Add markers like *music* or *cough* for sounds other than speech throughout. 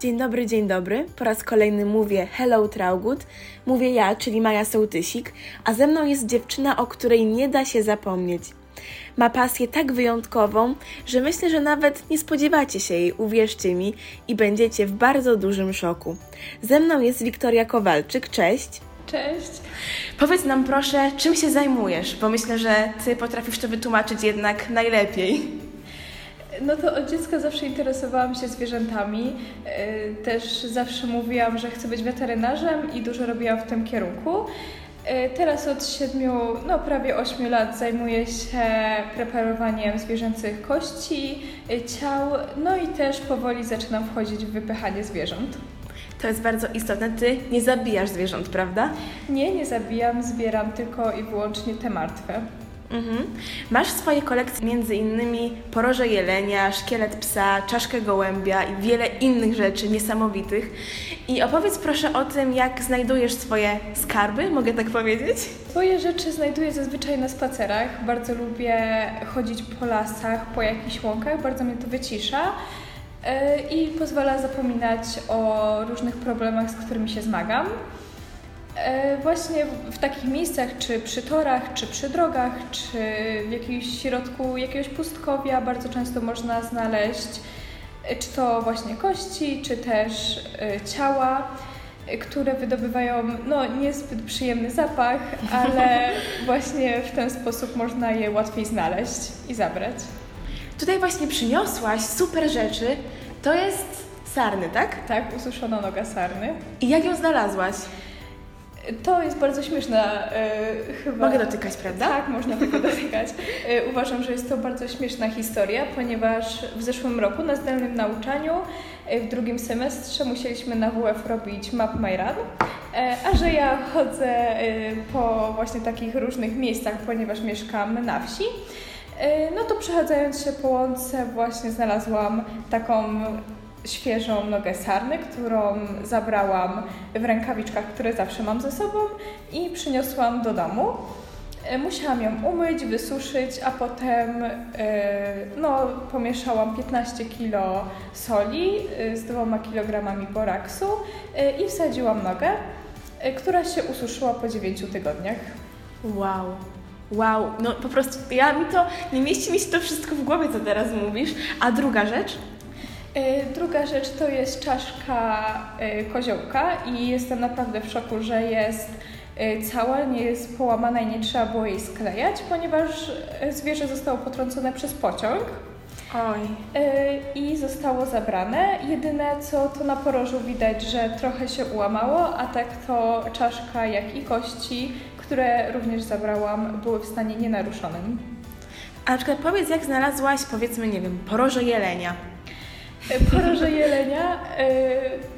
Dzień dobry, dzień dobry. Po raz kolejny mówię Hello Traugut. Mówię ja, czyli Maja Sołtysik, a ze mną jest dziewczyna, o której nie da się zapomnieć. Ma pasję tak wyjątkową, że myślę, że nawet nie spodziewacie się jej, uwierzcie mi, i będziecie w bardzo dużym szoku. Ze mną jest Wiktoria Kowalczyk, cześć. Cześć. Powiedz nam proszę, czym się zajmujesz, bo myślę, że ty potrafisz to wytłumaczyć jednak najlepiej. No to od dziecka zawsze interesowałam się zwierzętami. Yy, Też zawsze mówiłam, że chcę być weterynarzem i dużo robiłam w tym kierunku. Yy, Teraz od siedmiu, no prawie ośmiu lat zajmuję się preparowaniem zwierzęcych kości, yy, ciał, no i też powoli zaczynam wchodzić w wypychanie zwierząt. To jest bardzo istotne. Ty nie zabijasz zwierząt, prawda? Nie, nie zabijam, zbieram tylko i wyłącznie te martwe. Mhm. Masz w swojej kolekcji innymi poroże jelenia, szkielet psa, czaszkę gołębia i wiele innych rzeczy niesamowitych. I opowiedz proszę o tym, jak znajdujesz swoje skarby, mogę tak powiedzieć? Swoje rzeczy znajduję zazwyczaj na spacerach. Bardzo lubię chodzić po lasach, po jakichś łąkach, bardzo mnie to wycisza yy, i pozwala zapominać o różnych problemach, z którymi się zmagam. Yy, Właśnie w takich miejscach, czy przy torach, czy przy drogach, czy w jakimś środku jakiegoś pustkowia bardzo często można znaleźć yy, czy to właśnie kości, czy też yy, ciała, które wydobywają no, niezbyt przyjemny zapach, ale *laughs* właśnie w ten sposób można je łatwiej znaleźć i zabrać. Tutaj właśnie przyniosłaś super rzeczy. To jest sarny, tak? Tak, ususzona noga sarny. I jak ją znalazłaś? To jest bardzo śmieszna yy, chyba. Mogę dotykać, prawda? Tak, można tego *laughs* dotykać. Yy, uważam, że jest to bardzo śmieszna historia, ponieważ w zeszłym roku na zdalnym nauczaniu yy, w drugim semestrze musieliśmy na WF robić Map My Run, a że ja chodzę po właśnie takich różnych miejscach, ponieważ mieszkam na wsi, no to przechadzając się po łące właśnie znalazłam taką świeżą nogę sarny, którą zabrałam w rękawiczkach, które zawsze mam ze sobą i przyniosłam do domu. E, Musiałam ją umyć, wysuszyć, a potem e, no, pomieszałam 15 kg soli e, z dwoma kilogramami boraksu i wsadziłam nogę, która się ususzyła po 9 tygodniach. Wow. Wow, no po prostu ja mi to, nie mieści mi się to wszystko w głowie, co teraz mówisz. A druga rzecz? E, Druga rzecz to jest czaszka e, koziołka i jestem naprawdę w szoku, że jest e, cała, nie jest połamana i nie trzeba było jej sklejać, ponieważ zwierzę zostało potrącone przez pociąg Oj. i zostało zabrane. Jedyne co to na porożu widać, że trochę się ułamało, a tak to czaszka jak i kości, które również zabrałam, były w stanie nienaruszonym. A na przykład powiedz, jak znalazłaś, powiedzmy, nie wiem, poroże jelenia. E, Poroże jelenia. e,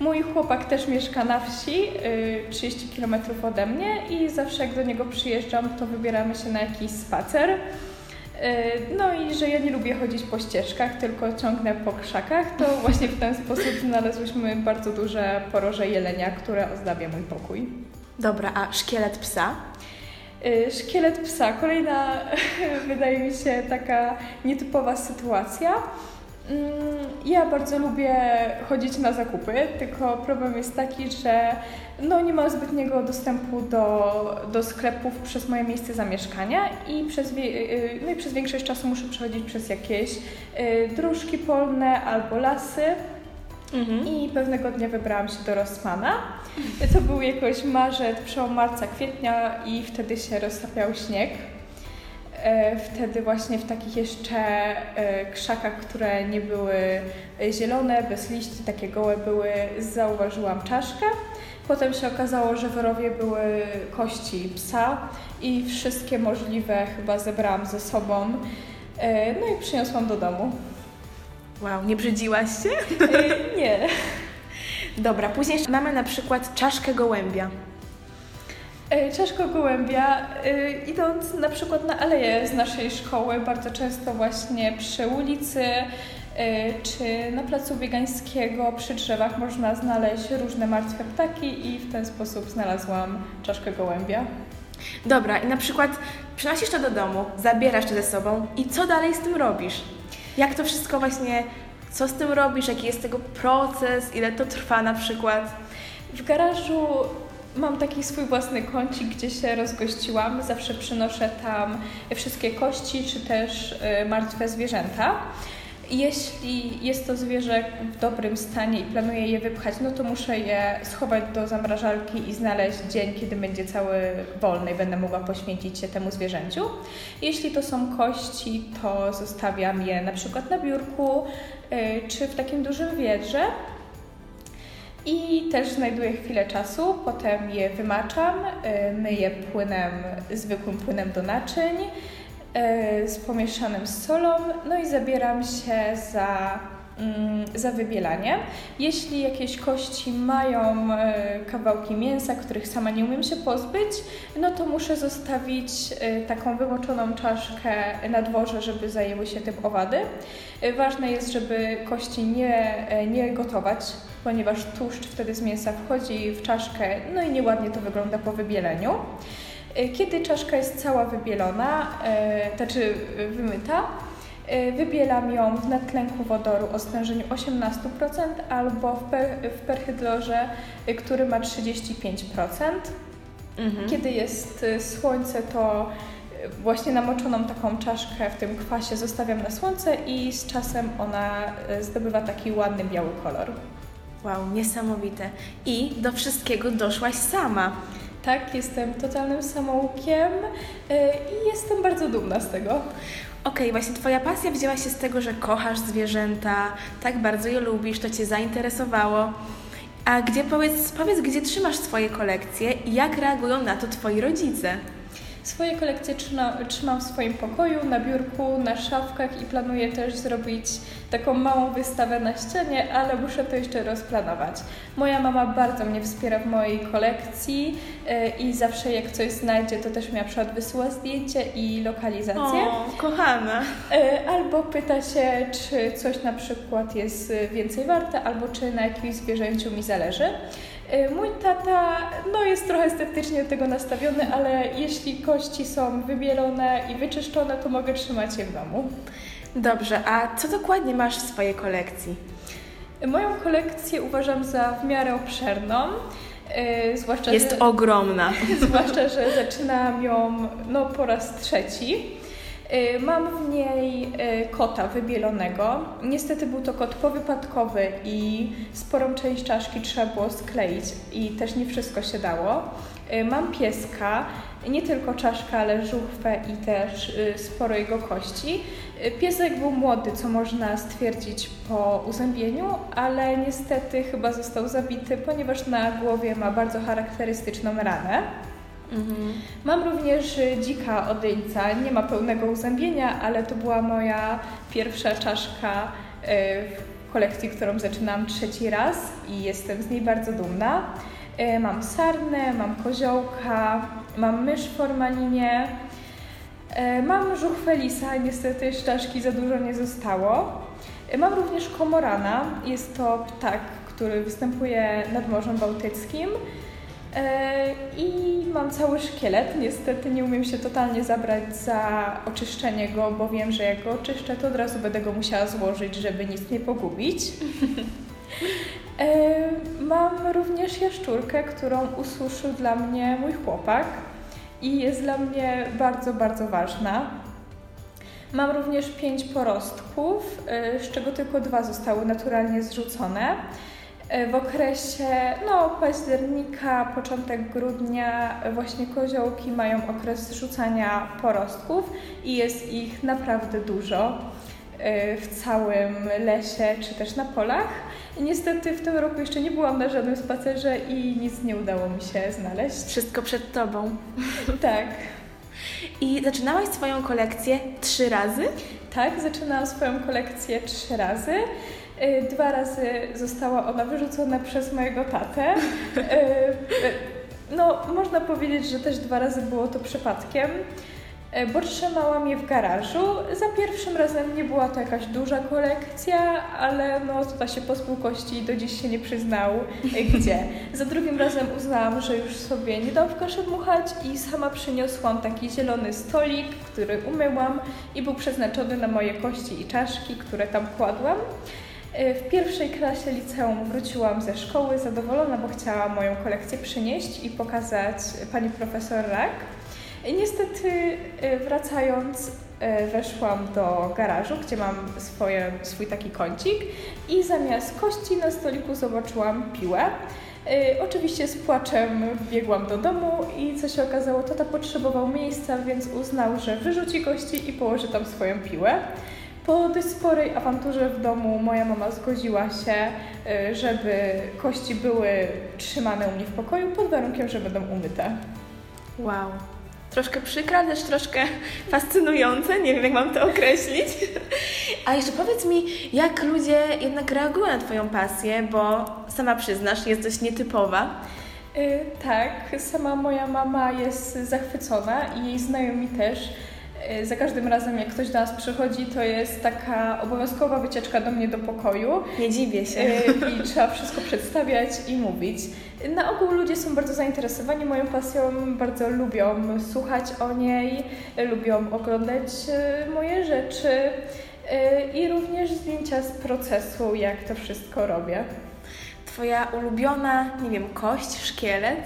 Mój chłopak też mieszka na wsi, e, 30 km ode mnie i zawsze jak do niego przyjeżdżam, to wybieramy się na jakiś spacer. E, No i że ja nie lubię chodzić po ścieżkach, tylko ciągnę po krzakach, to właśnie w ten sposób znalazłyśmy bardzo duże poroże jelenia, które ozdabia mój pokój. Dobra, a szkielet psa? Szkielet psa. Kolejna, *laughs* wydaje mi się, taka nietypowa sytuacja. Mm, Ja bardzo lubię chodzić na zakupy, tylko problem jest taki, że no nie mam zbytniego dostępu do, do sklepów przez moje miejsce zamieszkania i przez, y, no i przez większość czasu muszę przechodzić przez jakieś y, dróżki polne albo lasy. Mhm. I pewnego dnia wybrałam się do Rossmana. To był jakoś marzec, przełom marca, kwietnia i wtedy się roztapiał śnieg. E, Wtedy właśnie w takich jeszcze e, krzakach, które nie były zielone, bez liści, takie gołe były, zauważyłam czaszkę. Potem się okazało, że w rowie były kości psa i wszystkie możliwe chyba zebrałam ze sobą. E, No i przyniosłam do domu. Wow, nie brzydziłaś się? Nie. Dobra, później mamy na przykład czaszkę gołębia. E, Czaszko gołębia, e, idąc na przykład na aleję z naszej szkoły, bardzo często właśnie przy ulicy e, czy na placu Biegańskiego przy drzewach można znaleźć różne martwe ptaki i w ten sposób znalazłam czaszkę gołębia. Dobra, i na przykład przynosisz to do domu, zabierasz to ze sobą i co dalej z tym robisz? Jak to wszystko właśnie Co z tym robisz? Jaki jest tego proces? Ile to trwa na przykład? W garażu mam taki swój własny kącik, gdzie się rozgościłam. Zawsze przynoszę tam wszystkie kości, czy też y, martwe zwierzęta. Jeśli jest to zwierzę w dobrym stanie i planuję je wypchać, no to muszę je schować do zamrażalki i znaleźć dzień, kiedy będzie cały wolny i będę mogła poświęcić się temu zwierzęciu. Jeśli to są kości, to zostawiam je na przykład na biurku y, czy w takim dużym wiedrze. I też znajduję chwilę czasu, potem je wymaczam, y, myję płynem, zwykłym płynem do naczyń y, z pomieszanym z solą, no i zabieram się za, za wybielanie. Jeśli jakieś kości mają y, kawałki mięsa, których sama nie umiem się pozbyć, no to muszę zostawić taką wymoczoną czaszkę na dworze, żeby zajęły się tym owady. Ważne jest, żeby kości nie, nie gotować, ponieważ tłuszcz wtedy z mięsa wchodzi w czaszkę, no i nieładnie to wygląda po wybieleniu. Kiedy czaszka jest cała wybielona, e, znaczy wymyta, e, wybielam ją w nadtlenku wodoru o stężeniu 18% albo w, per, w perhydrorze, e, który ma 35%. Mhm. Kiedy jest słońce, to właśnie namoczoną taką czaszkę w tym kwasie zostawiam na słońce i z czasem ona zdobywa taki ładny biały kolor. Wow, niesamowite. I do wszystkiego doszłaś sama. Tak, jestem totalnym samoukiem i jestem bardzo dumna z tego. Okej, okay, właśnie Twoja pasja wzięła się z tego, że kochasz zwierzęta, tak bardzo je lubisz, to Cię zainteresowało. A gdzie powiedz, powiedz, gdzie trzymasz swoje kolekcje i jak reagują na to Twoi rodzice? Swoje kolekcje trzymam w swoim pokoju, na biurku, na szafkach i planuję też zrobić taką małą wystawę na ścianie, ale muszę to jeszcze rozplanować. Moja mama bardzo mnie wspiera w mojej kolekcji e, i zawsze jak coś znajdzie, to też mi na przykład wysyła zdjęcie i lokalizację. O, kochana. E, albo pyta się, czy coś na przykład jest więcej warte, albo czy na jakimś zwierzęciu mi zależy. E, mój tata no, jest trochę sceptycznie do tego nastawiony, ale jeśli kości są wybielone i wyczyszczone, to mogę trzymać je w domu. Dobrze, a co dokładnie masz w swojej kolekcji? Moją kolekcję uważam za w miarę obszerną. Yy, zwłaszcza, Jest że, ogromna. *laughs* Zwłaszcza, że zaczynam ją no, po raz trzeci. Yy, mam w niej yy, kota wybielonego. Niestety był to kot powypadkowy i sporą część czaszki trzeba było skleić i też nie wszystko się dało. Mam pieska, nie tylko czaszkę, ale żuchwę i też sporo jego kości. Piesek był młody, co można stwierdzić po uzębieniu, ale niestety chyba został zabity, ponieważ na głowie ma bardzo charakterystyczną ranę. Mhm. Mam również dzika odyjca, nie ma pełnego uzębienia, ale to była moja pierwsza czaszka e, w kolekcji, którą zaczynam trzeci raz i jestem z niej bardzo dumna. E, mam sarnę, mam koziołka, mam mysz w formalinie, mam żuchwę lisa, niestety szczaszki za dużo nie zostało. Mam również komorana, jest to ptak, który występuje nad Morzem Bałtyckim. I mam cały szkielet. Niestety nie umiem się totalnie zabrać za oczyszczenie go, bo wiem, że jak go oczyszczę, to od razu będę go musiała złożyć, żeby nic nie pogubić. *laughs* Mam również jaszczurkę, którą ususzył dla mnie mój chłopak i jest dla mnie bardzo, bardzo ważna. Mam również pięć porostków, y, z czego tylko dwa zostały naturalnie zrzucone. Y, w okresie no, października, początek grudnia właśnie koziołki mają okres zrzucania porostków i jest ich naprawdę dużo. Y, w całym lesie czy też na polach. I niestety w tym roku jeszcze nie byłam na żadnym spacerze i nic nie udało mi się znaleźć. Wszystko przed tobą. *laughs* tak. I zaczynałaś swoją kolekcję trzy razy? Tak, zaczynałam swoją kolekcję trzy razy. Y, dwa razy została ona wyrzucona przez mojego tatę. Y, no, można powiedzieć, że też dwa razy było to przypadkiem. Bo trzymałam je w garażu. Za pierwszym razem nie była to jakaś duża kolekcja, ale no tata się pozbył kości i do dziś się nie przyznał gdzie. Za drugim razem uznałam, że już sobie nie dam w kaszę dmuchać i sama przyniosłam taki zielony stolik, który umyłam i był przeznaczony na moje kości i czaszki, które tam kładłam. E, W pierwszej klasie liceum wróciłam ze szkoły zadowolona, bo chciałam moją kolekcję przynieść i pokazać pani profesor Rak. I niestety e, wracając e, weszłam do garażu, gdzie mam swoje, swój taki kącik i zamiast kości na stoliku zobaczyłam piłę. Oczywiście z płaczem biegłam do domu i co się okazało, tata potrzebował miejsca, więc uznał, że wyrzuci kości i położy tam swoją piłę. Po dość sporej awanturze w domu moja mama zgodziła się, y, żeby kości były trzymane u mnie w pokoju pod warunkiem, że będą umyte. Wow. Troszkę przykra, też troszkę fascynujące, nie wiem jak mam to określić. A jeszcze powiedz mi, jak ludzie jednak reagują na Twoją pasję, bo sama przyznasz, jest dość nietypowa. Y, Tak, sama moja mama jest zachwycona i jej znajomi też. Y, Za każdym razem, jak ktoś do nas przychodzi, to jest taka obowiązkowa wycieczka do mnie do pokoju. Nie dziwię się. Y, i trzeba wszystko przedstawiać i mówić. Na ogół ludzie są bardzo zainteresowani moją pasją, bardzo lubią słuchać o niej, lubią oglądać y, moje rzeczy i również zdjęcia z procesu, jak to wszystko robię. Twoja ulubiona, nie wiem, kość, szkielet?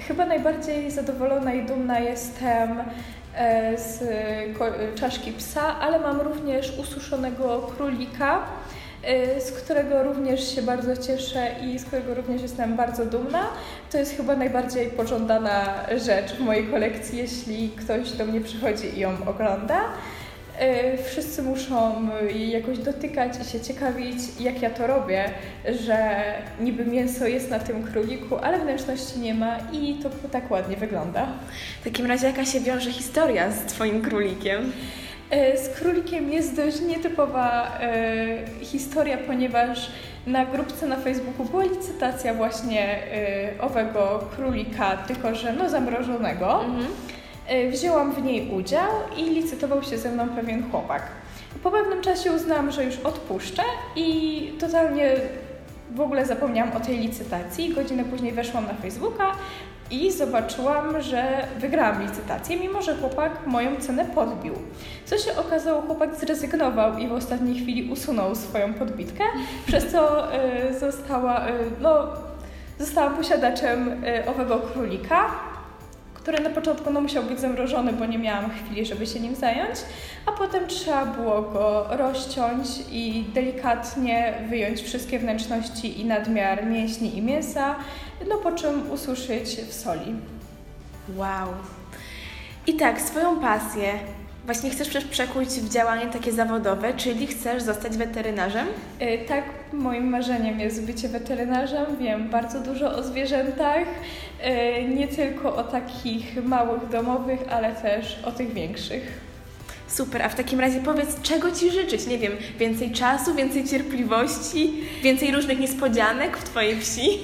Chyba najbardziej zadowolona i dumna jestem e, z ko- czaszki psa, ale mam również ususzonego królika, e, z którego również się bardzo cieszę i z którego również jestem bardzo dumna. To jest chyba najbardziej pożądana rzecz w mojej kolekcji, jeśli ktoś do mnie przychodzi i ją ogląda. E, Wszyscy muszą jej jakoś dotykać i się ciekawić, jak ja to robię, że niby mięso jest na tym króliku, ale wnętrzności nie ma i to tak ładnie wygląda. W takim razie jaka się wiąże historia z Twoim królikiem? E, Z królikiem jest dość nietypowa e, historia, ponieważ na grupce na Facebooku była licytacja właśnie owego królika, tylko że no zamrożonego. Mhm. E, Wzięłam w niej udział i licytował się ze mną pewien chłopak. Po pewnym czasie uznałam, że już odpuszczę i totalnie w ogóle zapomniałam o tej licytacji. Godzinę później weszłam na Facebooka i zobaczyłam, że wygrałam licytację, mimo że chłopak moją cenę podbił. Co się okazało, chłopak zrezygnował i w ostatniej chwili usunął swoją podbitkę, *laughs* przez co e, została, e, no, zostałam posiadaczem e, owego królika który na początku no, musiał być zamrożony, bo nie miałam chwili, żeby się nim zająć, a potem trzeba było go rozciąć i delikatnie wyjąć wszystkie wnętrzności i nadmiar mięśni i mięsa, no po czym ususzyć w soli. Wow. I tak, swoją pasję właśnie chcesz przecież przekuć w działanie takie zawodowe, czyli chcesz zostać weterynarzem? Y, Tak, moim marzeniem jest bycie weterynarzem. Wiem bardzo dużo o zwierzętach, y, nie tylko o takich małych domowych, ale też o tych większych. Super, a w takim razie powiedz, czego Ci życzyć? Nie wiem, więcej czasu, więcej cierpliwości, więcej różnych niespodzianek w Twojej wsi? *laughs*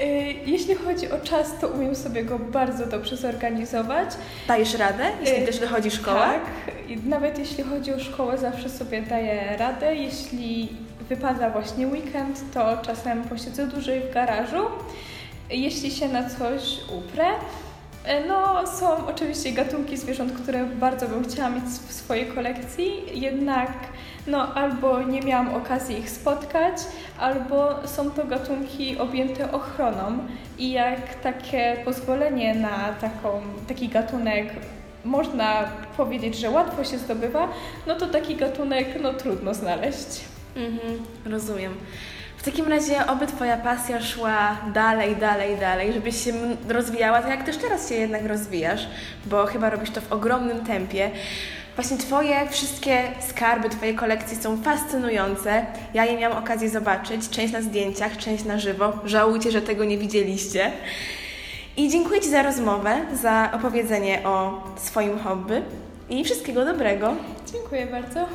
Y, Jeśli chodzi o czas, to umiem sobie go bardzo dobrze zorganizować. Dajesz radę, jeśli Y, też dochodzi szkoła? Tak, nawet jeśli chodzi o szkołę, zawsze sobie daję radę. Jeśli wypada właśnie weekend, to czasem posiedzę dłużej w garażu. Jeśli się na coś uprę, e, no są oczywiście gatunki zwierząt, które bardzo bym chciała mieć w swojej kolekcji, jednak no albo nie miałam okazji ich spotkać, albo są to gatunki objęte ochroną i jak takie pozwolenie na taką, taki gatunek można powiedzieć, że łatwo się zdobywa, no to taki gatunek no trudno znaleźć. Mhm, rozumiem. W takim razie oby Twoja pasja szła dalej, dalej, dalej, żebyś się rozwijała tak jak też teraz się jednak rozwijasz, bo chyba robisz to w ogromnym tempie. Właśnie Twoje wszystkie skarby Twojej kolekcji są fascynujące. Ja je miałam okazję zobaczyć, część na zdjęciach, część na żywo. Żałujcie, że tego nie widzieliście. I dziękuję Ci za rozmowę, za opowiedzenie o swoim hobby i wszystkiego dobrego. Dziękuję bardzo.